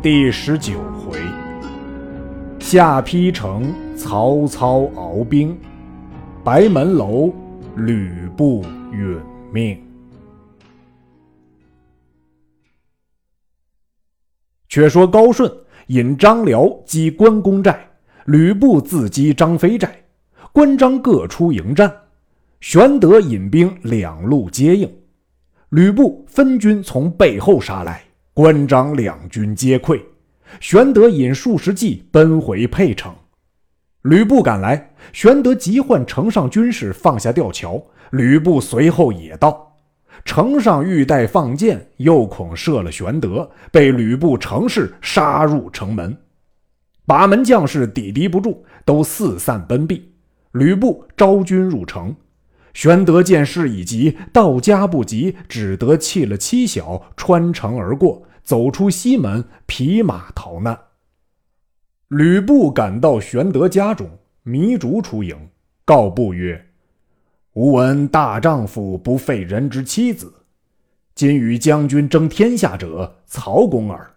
第十九回，下邳城，曹操鏖兵，白门楼，吕布殒命。却说高顺引张辽击关公寨，吕布自击张飞寨，关张各出迎战，玄德引兵两路接应，吕布分军从背后杀来。关张两军皆溃，玄德引数十骑奔回沛城。吕布赶来，玄德急唤城上军士放下吊桥。吕布随后也到，城上欲待放箭，又恐射了玄德，被吕布乘势杀入城门。把门将士抵敌不住，都四散奔避。吕布招军入城，玄德见势已急，到家不及，只得弃了妻小，穿城而过。走出西门，匹马逃难。吕布赶到玄德家中，糜竺出迎，告布曰：“吾闻大丈夫不废人之妻子，今与将军争天下者，曹公耳。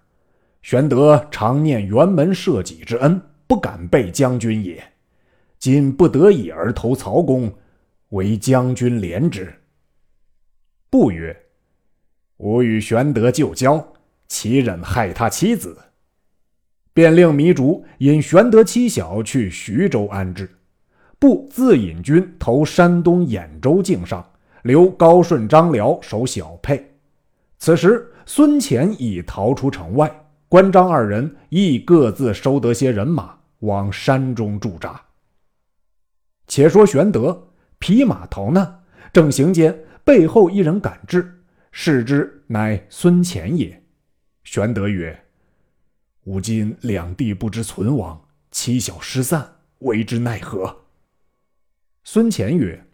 玄德常念辕门射戟之恩，不敢背将军也。今不得已而投曹公，为将军怜之。”布曰：“吾与玄德旧交。”岂忍害他妻子？便令糜竺引玄德妻小去徐州安置，不自引军投山东兖州境上，留高顺、张辽守小沛。此时孙乾已逃出城外，关张二人亦各自收得些人马，往山中驻扎。且说玄德匹马逃难，正行间，背后一人赶至，视之，乃孙乾也。玄德曰：“吾今两地不知存亡，妻小失散，为之奈何？”孙乾曰：“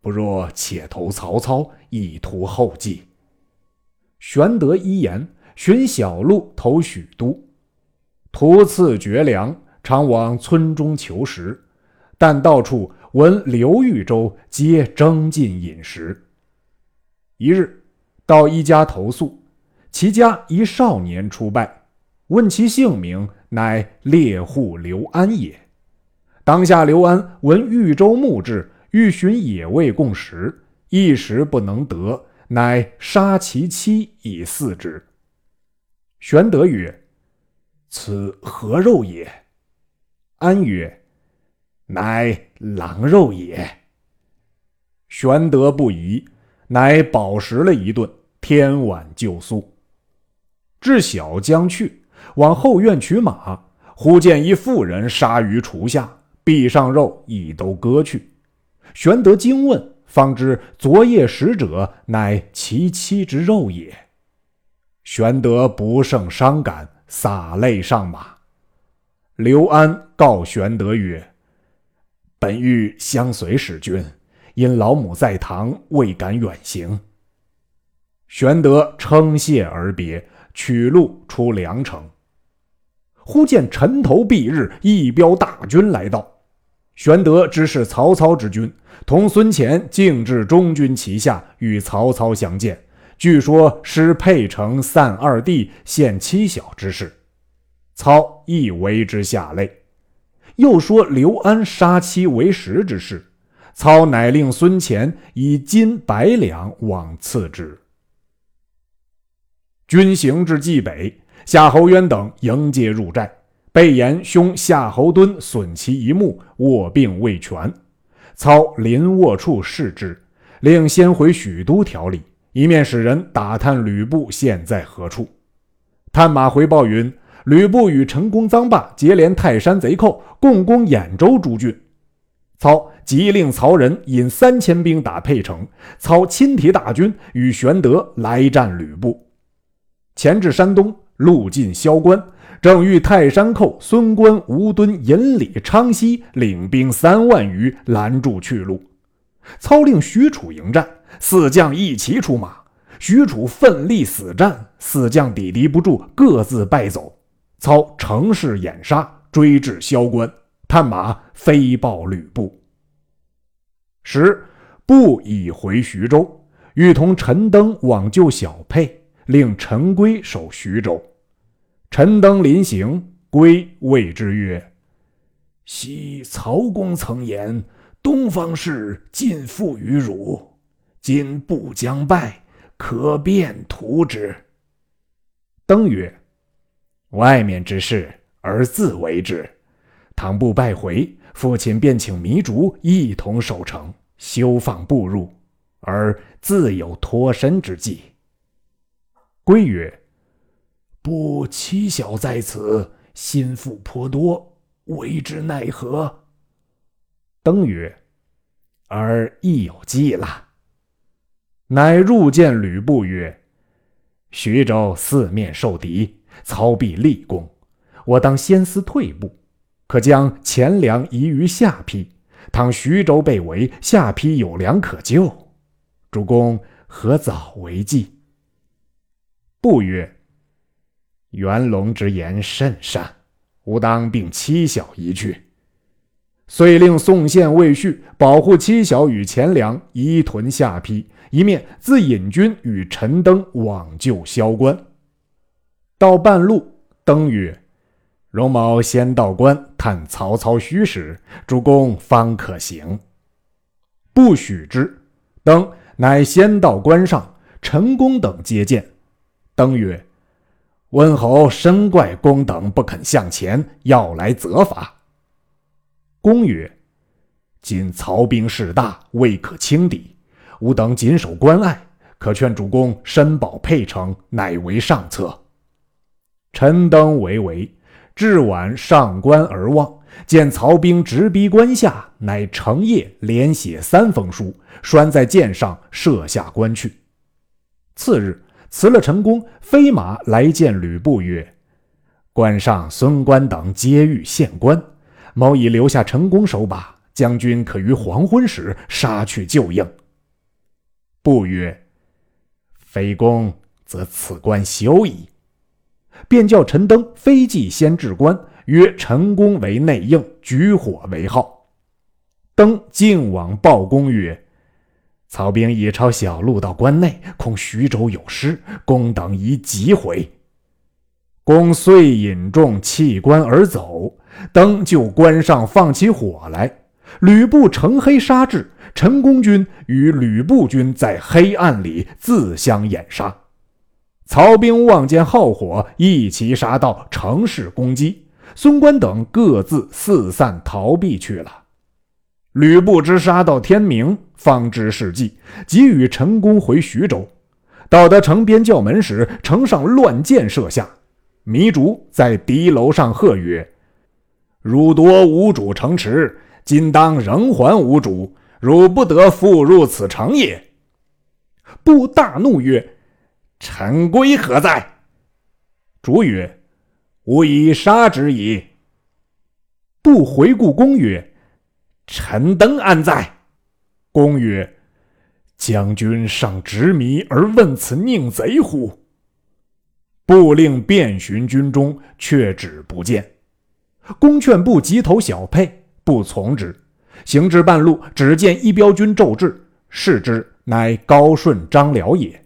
不若且投曹操，以图后继。”玄德一言，寻小路投许都，途次绝粮，常往村中求食，但到处闻刘豫州皆争进饮食。一日，到一家投宿。其家一少年出拜，问其姓名，乃猎户刘安也。当下刘安闻豫州牧至，欲寻野味共食，一时不能得，乃杀其妻以饲之。玄德曰：“此何肉也？”安曰：“乃狼肉也。”玄德不疑，乃饱食了一顿，天晚就宿。至小将去，往后院取马，忽见一妇人杀于厨下，臂上肉已都割去。玄德惊问，方知昨夜食者乃其妻之肉也。玄德不胜伤感，洒泪上马。刘安告玄德曰：“本欲相随使君，因老母在堂，未敢远行。”玄德称谢而别。取路出梁城，忽见尘头蔽日，一彪大军来到。玄德知是曹操之军，同孙乾径至中军旗下，与曹操相见。据说失沛城散二弟，献妻小之事，操亦为之下泪。又说刘安杀妻为食之事，操乃令孙乾以金百两往赐之。军行至冀北，夏侯渊等迎接入寨，被言兄夏侯惇损其一目，卧病未全。操临卧处视之，令先回许都调理，一面使人打探吕布现在何处。探马回报云：吕布与陈宫、臧霸结连泰山贼寇，共攻兖州诸郡。操即令曹仁引三千兵打沛城，操亲提大军与玄德来战吕布。前至山东，路尽萧关，正遇泰山寇孙观、吴敦、尹礼、昌西领兵三万余拦住去路。操令许褚迎战，四将一齐出马。许褚奋力死战，四将抵敌不住，各自败走。操乘势掩杀，追至萧关，探马飞报吕布。时布已回徐州，欲同陈登往救小沛。令陈规守徐州，陈登临行，归谓之曰：“昔曹公曾言，东方事尽付于汝。今不将败，可便图之。”登曰：“外面之事，而自为之。倘不败回，父亲便请糜竺一同守城，休放步入，而自有脱身之计。”归曰：“不妻小在此，心腹颇多，为之奈何？”登曰：“儿亦有计了。”乃入见吕布曰：“徐州四面受敌，操必立功，我当先思退步，可将钱粮移于下邳。倘徐州被围，下邳有粮可救，主公何早为计？”不曰。元龙之言甚善，吾当并妻小一去。遂令宋宪、魏续保护妻小与钱粮，移屯下邳，一面自引军与陈登往救萧关。到半路，登曰：“荣某先到关探曹操虚实，主公方可行。”不许之。登乃先到关上，陈宫等接见。登曰。温侯深怪公等不肯向前，要来责罚。公曰：“今曹兵势大，未可轻敌。吾等谨守关隘，可劝主公申保沛城，乃为上策。”陈登为为，至晚上关而望，见曹兵直逼关下，乃成夜连写三封书，拴在箭上，射下关去。次日。辞了陈宫，飞马来见吕布，曰：“关上孙关等皆欲献关，某已留下陈宫守把，将军可于黄昏时杀去救应。”布曰：“非公，则此关休矣。”便叫陈登飞骑先至关，约陈宫为内应，举火为号。登径往报公曰。曹兵已抄小路到关内，恐徐州有失，公等宜急回。公遂引众弃关而走。登就关上放起火来，吕布乘黑杀至，陈宫军与吕布军在黑暗里自相掩杀。曹兵望见炮火，一齐杀到城市攻击。孙关等各自四散逃避去了。吕布之杀到天明。方知事计，即与陈宫回徐州。到得城边叫门时，城上乱箭射下。糜竺在敌楼上喝曰：“汝夺吾主城池，今当仍还吾主。汝不得复入此城也。”布大怒曰：“陈规何在？”竺曰：“吾已杀之矣。”不回顾公曰：“陈登安在？”公曰：“将军尚执迷而问此佞贼乎？”布令遍寻军中，却只不见。公劝布急投小沛，不从之。行至半路，只见一彪军骤至，视之，乃高顺、张辽也。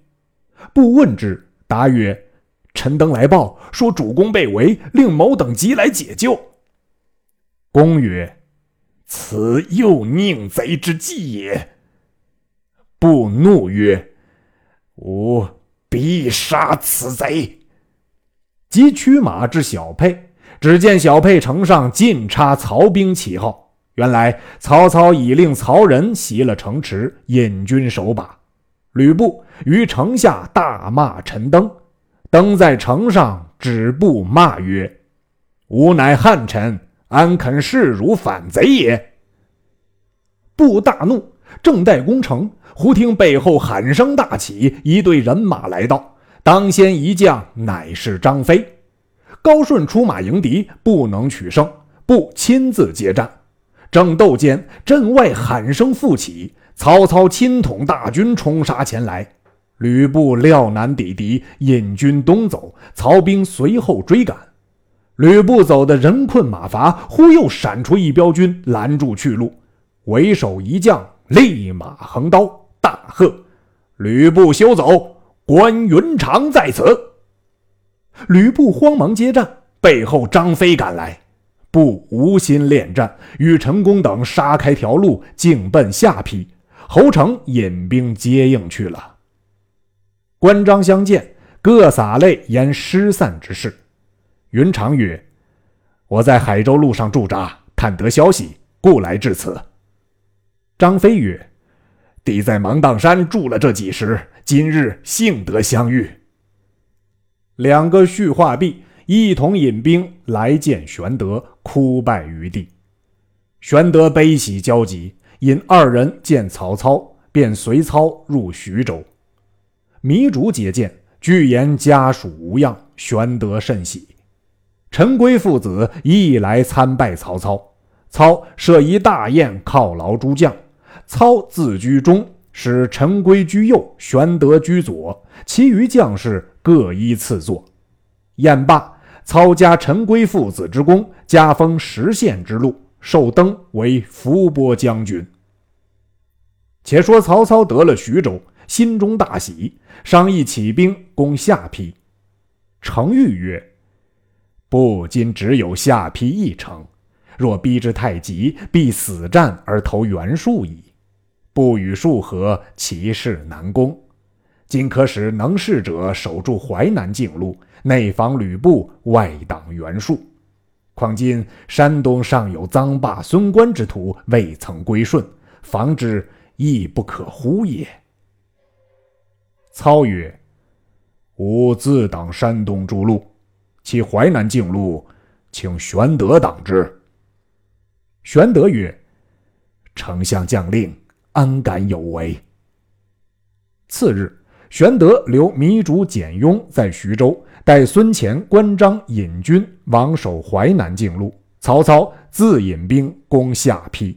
布问之，答曰：“陈登来报，说主公被围，令某等急来解救。”公曰。此又宁贼之计也。不怒曰：“吾必杀此贼。”即驱马至小沛，只见小沛城上尽插曹兵旗号。原来曹操已令曹仁袭了城池，引军守把。吕布于城下大骂陈登，登在城上止步骂曰：“吾乃汉臣。”安肯视汝反贼也？布大怒，正待攻城，忽听背后喊声大起，一队人马来到。当先一将乃是张飞。高顺出马迎敌，不能取胜，布亲自接战。正斗间，阵外喊声复起，曹操亲统大军冲杀前来。吕布料难抵敌，引军东走，曹兵随后追赶。吕布走的人困马乏，忽又闪出一彪军拦住去路。为首一将立马横刀，大喝：“吕布休走！关云长在此！”吕布慌忙接战，背后张飞赶来，不无心恋战，与陈宫等杀开条路，径奔下邳。侯成引兵接应去了。关张相见，各洒泪言失散之事。云长曰：“我在海州路上驻扎，探得消息，故来至此。”张飞曰：“弟在芒砀山住了这几时，今日幸得相遇。”两个叙话毕，一同引兵来见玄德，哭拜于地。玄德悲喜交集。引二人见曹操，便随操入徐州。糜竺接见，具言家属无恙，玄德甚喜。陈规父子亦来参拜曹操。操设一大宴犒劳诸将。操自居中，使陈规居右，玄德居左，其余将士各依次坐。宴罢，操加陈规父子之功，加封十县之禄。授登为伏波将军。且说曹操得了徐州，心中大喜，商议起兵攻下邳。程昱曰：“不今只有下邳一城，若逼之太急，必死战而投袁术矣。不与术合，其势难攻。今可使能事者守住淮南境路，内防吕布，外挡袁术。”况今山东尚有臧霸、孙关之徒未曾归顺，防之亦不可乎也。操曰：“吾自挡山东诸路，其淮南境路，请玄德挡之。”玄德曰：“丞相将令，安敢有违？”次日，玄德留糜竺、简雍在徐州。待孙乾、关张引军王守淮南境路，曹操自引兵攻下邳。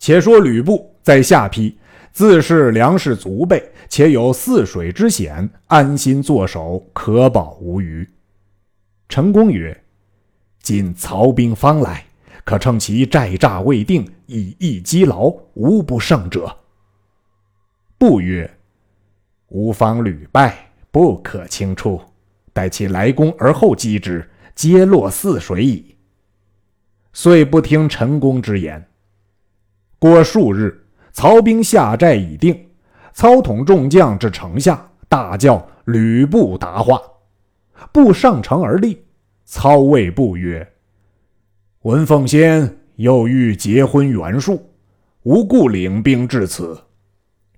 且说吕布在下邳，自是粮食足备，且有泗水之险，安心坐守，可保无虞。陈宫曰：“今曹兵方来，可趁其寨栅未定，以逸击劳，无不胜者。”布曰：“吾方屡败。”不可轻出，待其来攻而后击之，皆落泗水矣。遂不听陈宫之言。过数日，曹兵下寨已定，操统众将至城下，大叫吕布答话。布上城而立，操谓布曰：“文奉先又欲结婚袁术，无故领兵至此。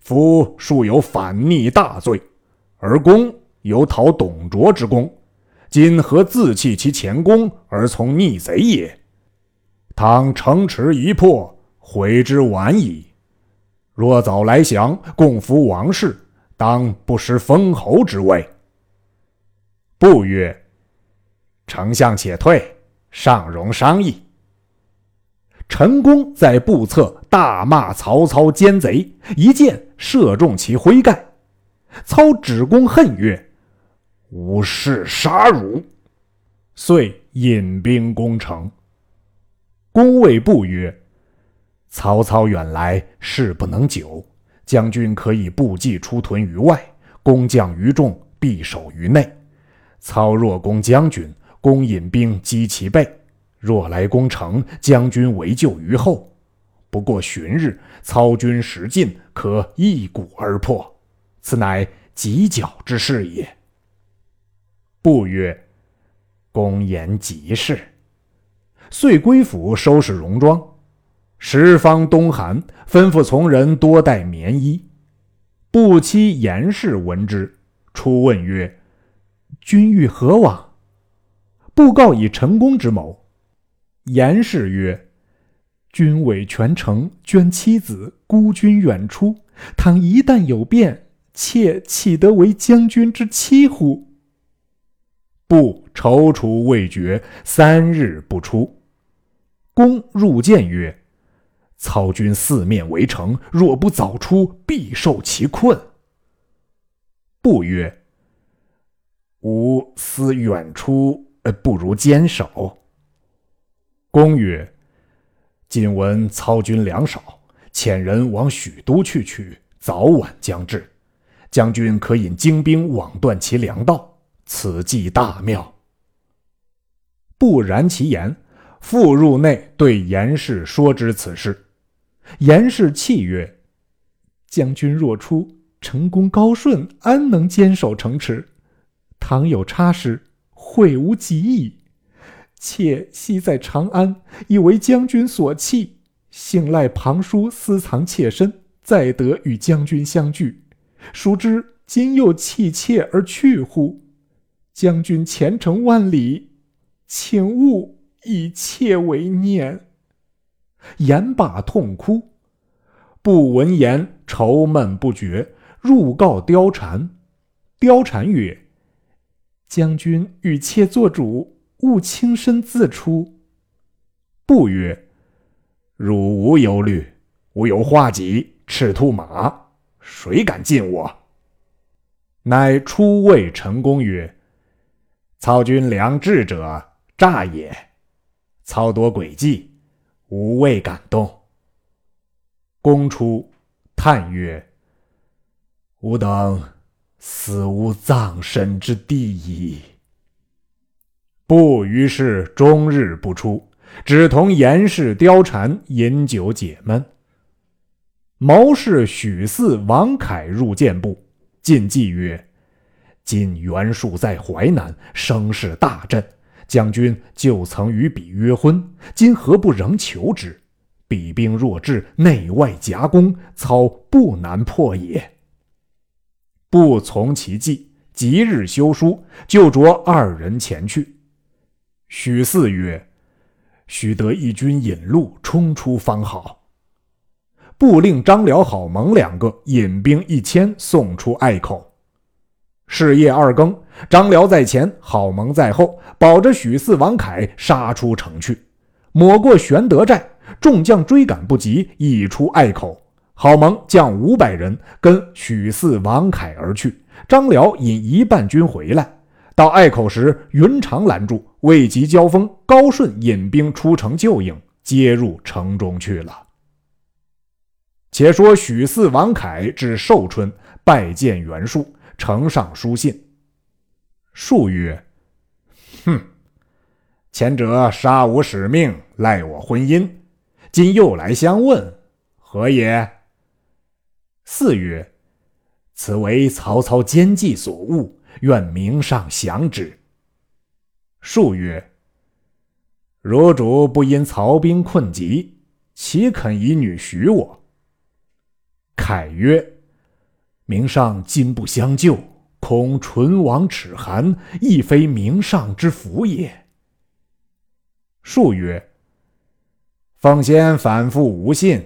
夫术有反逆大罪。”而公有讨董卓之功，今何自弃其前功而从逆贼也？倘城池一破，悔之晚矣。若早来降，共扶王室，当不失封侯之位。不曰：“丞相且退，尚容商议。”陈宫在步侧大骂曹操奸贼，一箭射中其盔盖。操指公恨曰：“吾誓杀汝！”遂引兵攻城。公谓布曰：“曹操远来，事不能久，将军可以布骑出屯于外，攻将于众，必守于内。操若攻将军，公引兵击其背；若来攻城，将军围救于后。不过旬日，操军食尽，可一鼓而破。”此乃犄角之势也。不曰：“公言极是。”遂归府收拾戎装。十方冬寒，吩咐从人多带棉衣。不期严氏闻之，出问曰：“君欲何往？”布告以成功之谋。严氏曰：“君委全城，捐妻子，孤军远出，倘一旦有变。”妾岂得为将军之妻乎？不踌躇未决，三日不出。公入见曰：“操军四面围城，若不早出，必受其困。”不曰：“吾思远出，呃不如坚守。”公曰：“今闻操军粮少，遣人往许都去取，早晚将至。”将军可引精兵网断其粮道，此计大妙。”不然其言，复入内对严氏说之此事。严氏泣曰：“将军若出，成功高顺，安能坚守城池？倘有差失，悔无及矣。妾昔在长安，以为将军所弃，幸赖庞叔私藏妾身，再得与将军相聚。孰知今又弃妾而去乎？将军前程万里，请勿以妾为念。”言罢痛哭。不闻言，愁闷不绝，入告貂蝉。貂蝉曰：“将军与妾做主，勿轻身自出。”不曰：“汝无忧虑，吾有画戟、赤兔马，谁敢近我？”乃出谓陈宫曰：“操军良智者，诈也；操多诡计，吾未感动。”公出，叹曰：“吾等死无葬身之地矣。”不于是终日不出，只同严氏、貂蝉饮酒解闷。谋士许嗣、王凯入见部，进计曰：“今袁术在淮南，声势大振。将军就曾与彼约婚，今何不仍求之？”彼兵若至，内外夹攻，操不难破也。不从其计，即日修书，就着二人前去。许四曰：“须得一军引路，冲出方好。”不令张辽、郝萌两个引兵一千送出隘口。是夜二更，张辽在前，郝萌在后，保着许四、王凯杀出城去，抹过玄德寨。众将追赶不及，已出隘口。郝萌将五百人跟许四、王凯而去。张辽引一半军回来，到隘口时，云长拦住，未及交锋，高顺引兵出城救应，接入城中去了。且说许四、王凯至寿春，拜见袁术，呈上书信。术曰：“哼，前者杀吾使命，赖我婚姻。”今又来相问，何也？四曰：“此为曹操奸计所误，愿明上降之。”数曰：“汝主不因曹兵困急，岂肯以女许我？”凯曰：“明上今不相救，恐唇亡齿寒，亦非明上之福也。”数曰。奉先反复无信，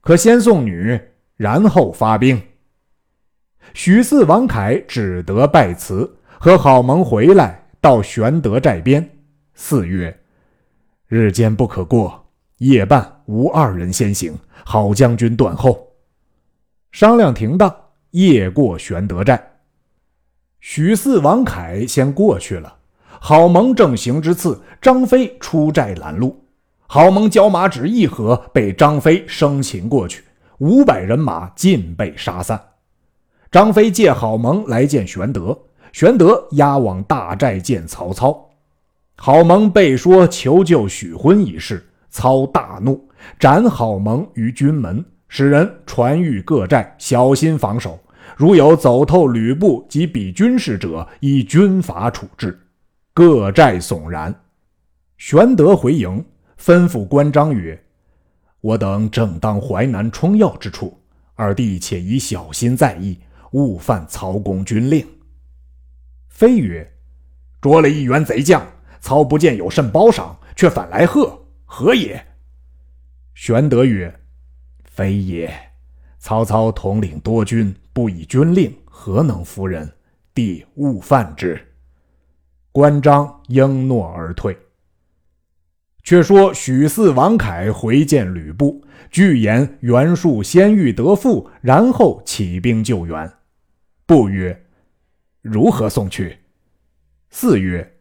可先送女，然后发兵。许四、王凯只得拜辞，和郝萌回来，到玄德寨边。四曰，日间不可过，夜半无二人先行，郝将军断后。商量停当，夜过玄德寨。许四、王凯先过去了，郝萌正行之次，张飞出寨拦路。郝萌交马只一合，被张飞生擒过去，五百人马尽被杀散。张飞借郝萌来见玄德，玄德押往大寨见曹操。郝萌被说求救许婚一事，操大怒，斩郝萌于军门，使人传谕各寨小心防守，如有走透吕布及彼军士者，以军法处置。各寨悚然。玄德回营。吩咐关张曰：“我等正当淮南冲要之处，二弟且宜小心在意，勿犯曹公军令。”飞曰：“捉了一员贼将，操不见有甚褒赏，却反来贺，何也？”玄德曰：“非也。曹操统领多军，不以军令，何能服人？弟勿犯之。”关张应诺而退。却说许四、王凯回见吕布，具言袁术先欲得父，然后起兵救援。布曰：“如何送去？”四曰：“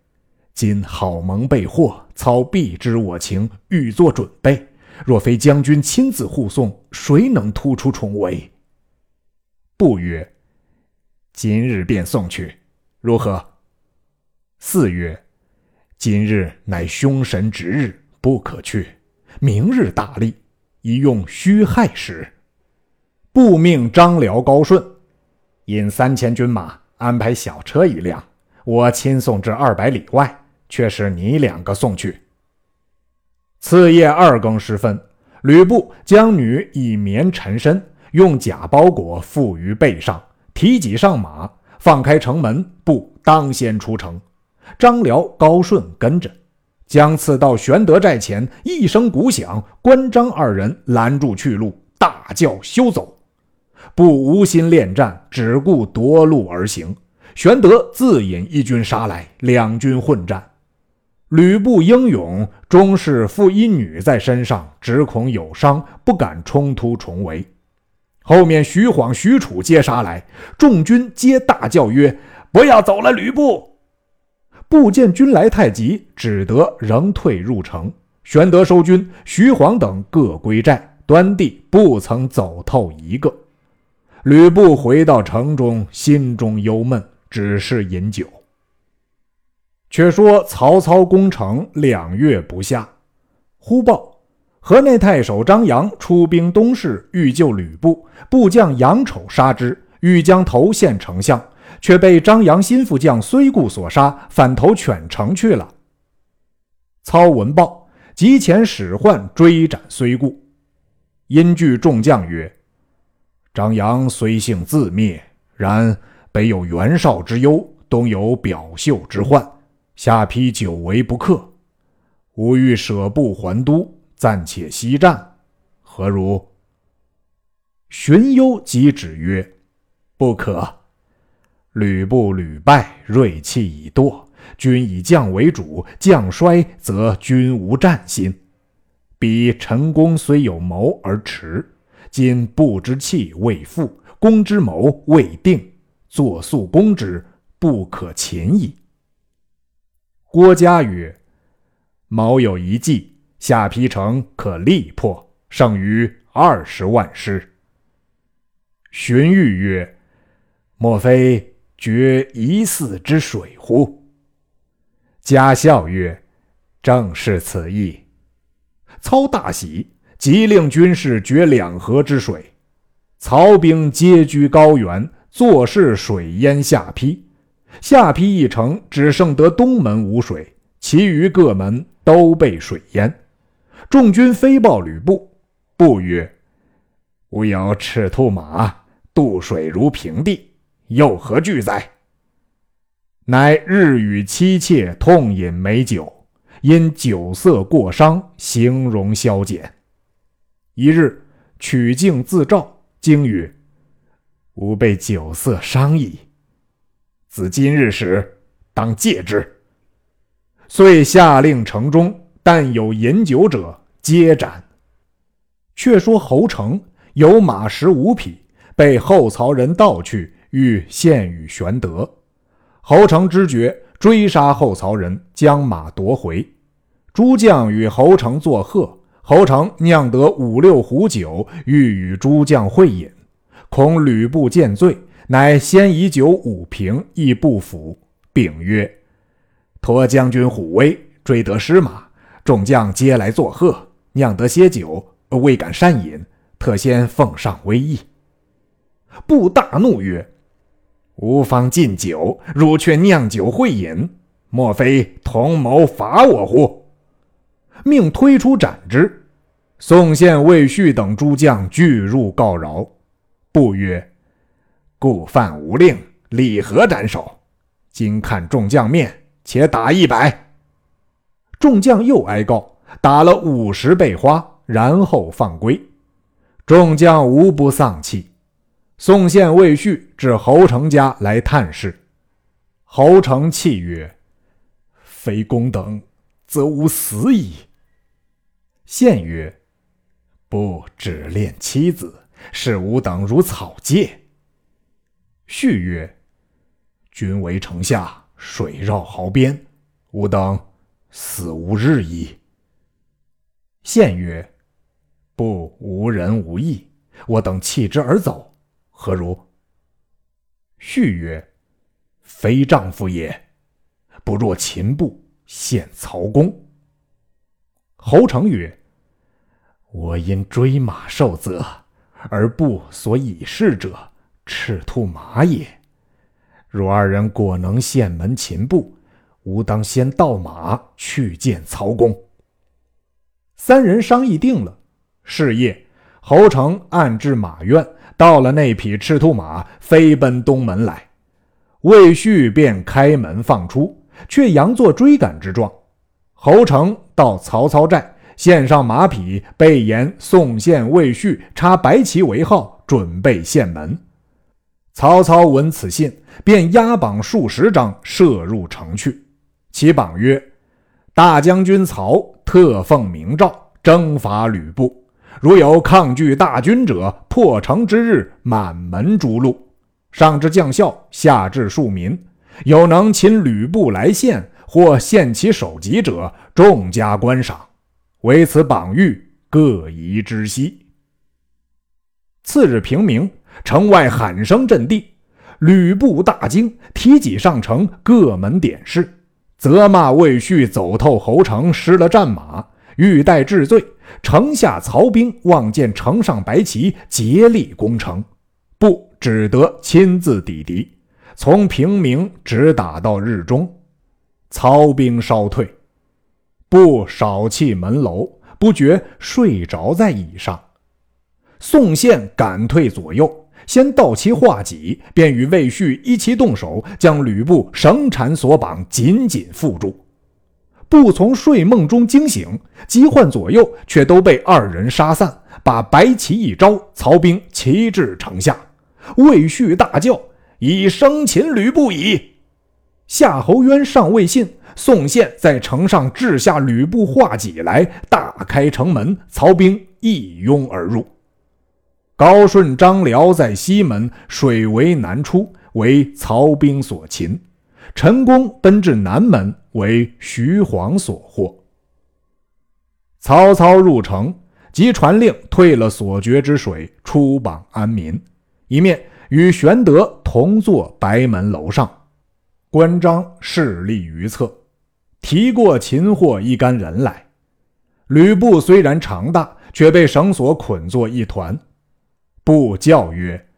今郝萌被获，操必知我情，欲作准备。若非将军亲自护送，谁能突出重围？”布曰：“今日便送去，如何？”四曰：“今日乃凶神值日，不可去。明日大利，宜用虚亥时。”布命张辽、高顺引三千军马，安排小车一辆，我亲送至二百里外，却是你两个送去。次夜二更时分，吕布将女以棉缠身，用假包裹缚于背上，提戟上马，放开城门，不当先出城。张辽、高顺跟着，将刺到玄德寨前，一声鼓响，关张二人拦住去路，大叫休走。不无心恋战，只顾夺路而行。玄德自引一军杀来，两军混战。吕布英勇，终是负一女在身上，只恐有伤，不敢冲突重围。后面徐晃、许褚皆杀来，众军皆大叫曰：“不要走了！”吕布不见军来太急，只得仍退入城。玄德收军，徐晃等各归寨，端地不曾走透一个。吕布回到城中，心中忧闷，只是饮酒。却说曹操攻城两月不下，忽报河内太守张扬出兵东市，欲救吕布。部将杨丑杀之，欲将头献丞相，却被张扬心腹将孙固所杀，反投犬城去了。操闻报，急遣使唤追斩孙固。因据众将曰：“张扬虽幸自灭，然北有袁绍之忧，东有表袖之患。”下邳久违不克，吾欲舍部还都，暂且息战，何如？荀攸即止曰：“不可。吕布屡败，锐气已堕，军以将为主，将衰则军无战心。彼陈宫虽有谋而迟，今布之气未复，攻之谋未定，作速攻之，不可擒矣。”郭嘉曰：“毛有一计，下邳城可力破，剩余二十万师。”荀彧曰：“莫非决一泗之水乎？”嘉笑曰：“正是此意。”操大喜，即令军士决两河之水。曹兵皆居高原，坐视水淹下邳。下邳一城只剩得东门无水，其余各门都被水淹。众军飞报吕布，布曰：“吾有赤兔马，渡水如平地，又何惧哉？”乃日与妻妾痛饮美酒，因酒色过伤，形容消减。一日取镜自照，惊曰：“吾被酒色伤矣。”自今日始，当戒之。遂下令城中，但有饮酒者，皆斩。却说侯成有马十五匹，被后曹人盗去，欲献与玄德。侯成知觉，追杀后曹人，将马夺回。诸将与侯成作贺，侯成酿得五六壶酒，欲与诸将会饮，恐吕布见醉。乃先以酒五瓶，亦不服，并曰：“托将军虎威，追得失马，众将皆来作贺，酿得些酒，未敢擅饮，特先奉上威意。”布大怒曰：“吾方禁酒，汝却酿酒会饮，莫非同谋伐我乎？”命推出斩之。宋宪、魏续等诸将俱入告饶。布曰。故犯无令，理何斩首？今看众将面，且打一百。众将又哀告，打了五十倍花，然后放归。众将无不丧气。宋宪、魏续至侯成家来探视。侯成泣曰：“非公等，则无死矣。”宪曰：“不只恋妻子，视吾等如草芥。”续曰：“君为城下，水绕壕边，吾等死无日矣。”宪曰：“不无人无义，我等弃之而走，何如？”续曰：“非丈夫也。”不若秦部献曹公。侯成曰：“我因追马受责，而部所以事者，赤兔马也。若二人果能献门秦部，吾当先盗马去见曹公。”三人商议定了。是夜，侯成暗至马院，到了那匹赤兔马，飞奔东门来。魏续便开门放出，却佯作追赶之状。侯成到曹操寨，献上马匹，备言送献魏续插白旗为号，准备献门。曹操闻此信，便押榜数十张，射入城去。其榜曰：“大将军曹特奉明诏，征伐吕布。如有抗拒大军者，破城之日，满门诛戮。上至将校，下至庶民，有能擒吕布来献。”或献其首级者，重加观赏。唯此榜谕，各宜知悉。次日平明，城外喊声震地，吕布大惊，提戟上城，各门点视，责骂魏续走透侯城，失了战马，欲待治罪。城下曹兵望见城上白旗，竭力攻城，布只得亲自抵敌，从平明直打到日中。曹兵稍退，不少弃门楼，不觉睡着在椅上。宋宪赶退左右，先到其画戟，便与魏续一齐动手，将吕布绳缠索绑，紧紧缚住。不从睡梦中惊醒，急唤左右，却都被二人杀散。把白旗一招，曹兵齐至城下。魏续大叫：“已生擒吕布矣！”夏侯渊上未信，宋宪在城上掷下吕布画戟来，大开城门，曹兵一拥而入。高顺、张辽在西门，水围南出，为曹兵所擒。陈宫奔至南门，为徐晃所获。曹操入城，即传令退了所决之水，出榜安民，一面与玄德同坐白门楼上。关张势力于侧，提过擒获一干人来。吕布虽然长大，却被绳索捆作一团。布教曰：“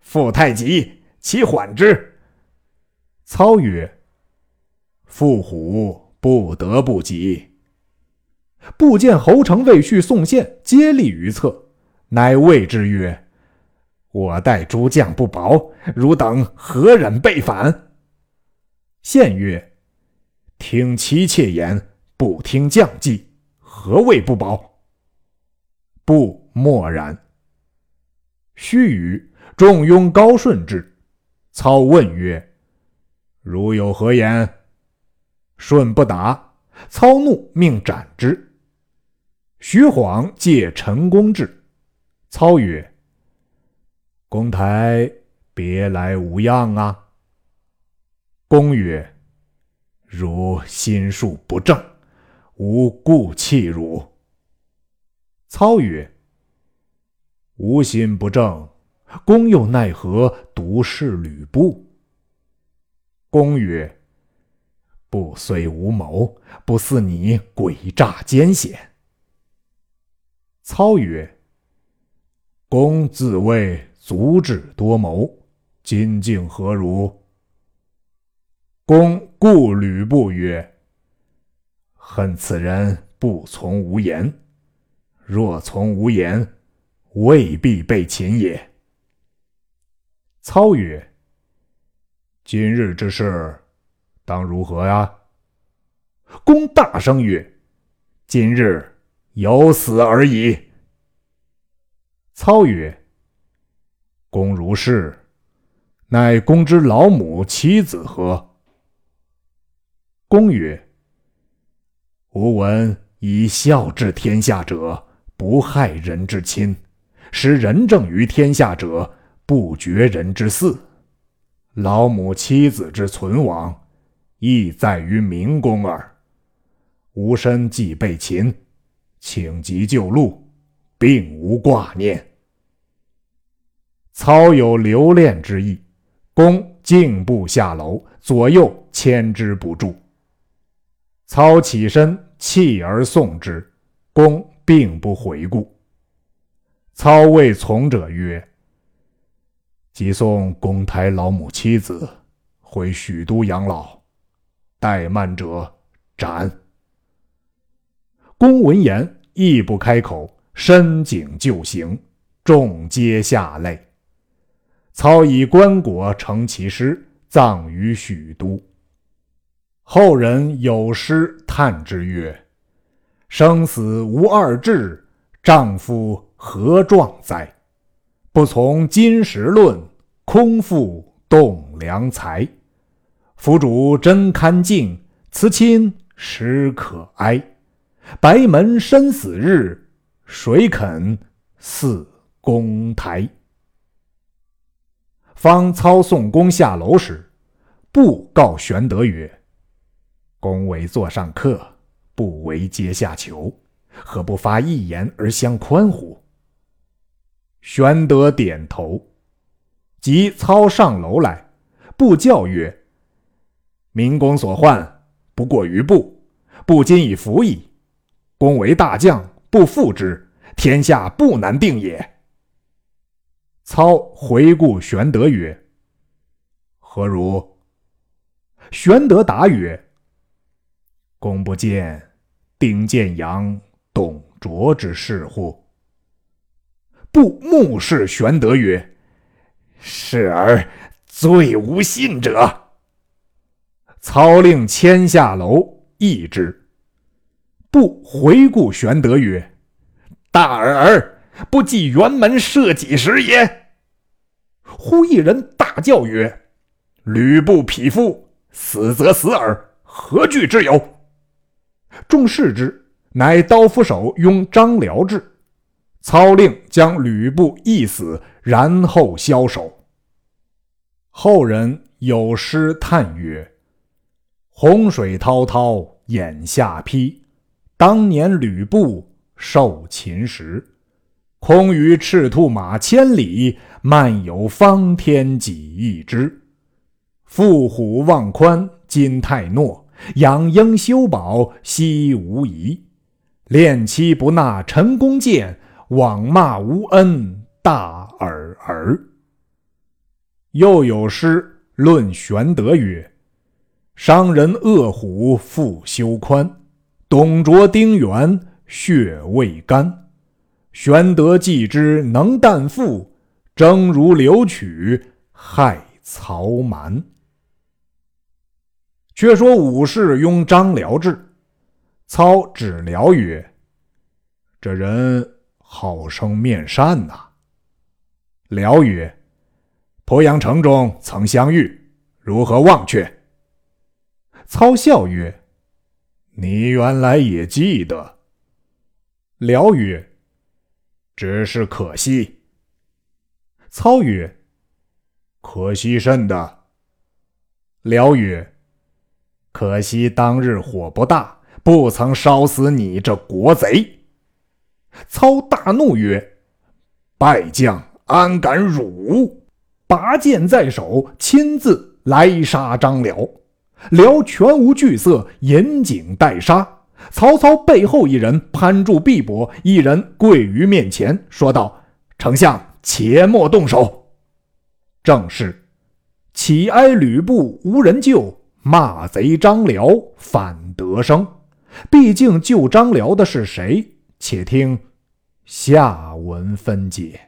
父太急，其缓之。”操曰：“父虎不得不急。”布见侯成、魏续、宋宪皆立于侧，乃谓之曰：“我待诸将不薄，汝等何忍背反？”宪曰：“听妻妾言，不听将计，何谓不薄？”不默然。须臾，众拥高顺至。操问曰：“汝有何言？”顺不答。操怒，命斩之。徐晃借陈宫至。操曰：“公台别来无恙啊？”公曰：“汝心术不正，吾故弃汝。”操曰：“吾心不正，公又奈何独视吕布？”公曰：“不虽无谋，不似你诡诈奸险。”操曰：“公自谓足智多谋，今竟何如？”公故吕布曰：“恨此人不从无言。若从无言，未必被擒也。”操曰：“今日之事，当如何呀？”公大声曰：“今日有死而已。”操曰：“公如是，乃公之老母妻子何？”公曰：“吾闻以孝治天下者，不害人之亲；使仁政于天下者，不绝人之嗣。老母妻子之存亡，亦在于明公耳。吾身既被擒，请急就路，并无挂念。操有留恋之意，公。”径步下楼，左右牵之不住。操起身，弃而送之，公并不回顾。操谓从者曰：“即送公台老母妻子回许都养老，怠慢者斩。”公闻言，亦不开口，深井就行，众皆下泪。操以棺椁成其尸，葬于许都。后人有诗叹之曰：“生死无二志，丈夫何壮哉？不从金石论，空负栋梁材。夫主真堪敬，慈亲实可哀。”白门生死日，谁肯似公台？方操送公下楼时，不告玄德曰：“公为座上客，不为阶下囚，何不发一言而相宽乎？”玄德点头。即操上楼来，不教曰：“明公所患，不过于布，不今已服矣。”公为大将，不复之，天下不难定也。操回顾玄德曰：“何如？”玄德答曰：“公不见丁建阳、董卓之事乎？”不目视玄德曰：“是而最无信者。”操令牵下楼，议之。不回顾玄德曰：“大耳儿，不计辕门射几时也？”忽一人大叫曰：“吕布匹夫，死则死耳，何惧之有？”众视之，乃刀斧手拥张辽至。操令将吕布缢死，然后枭首。后人有诗叹曰：“洪水滔滔，眼下邳。”当年吕布受秦时，空余赤兔马千里，漫游方天几亿只。负虎望宽今太懦，养鹰修堡昔无疑。恋妻不纳陈宫见，枉骂无恩大耳儿。又有诗论玄德曰：“伤人恶虎复修宽。”董卓、丁原血未干，玄德既之能担负，争如流曲害曹瞒。却说武士拥张辽至，操指辽曰：“这人好生面善呐。”辽曰：“鄱阳城中曾相遇，如何忘却？”操笑曰。你原来也记得。辽曰：“只是可惜。”操曰：“可惜甚的？”辽曰：“可惜当日火不大，不曾烧死你这国贼。”操大怒曰：“败将安敢辱！”拔剑在手，亲自来杀张辽。辽全无惧色，引颈待杀。曹操背后一人攀住臂膊，一人跪于面前，说道：“丞相，且莫动手。”正是：“乞哀吕布无人救，骂贼张辽反得生。”毕竟救张辽的是谁？且听下文分解。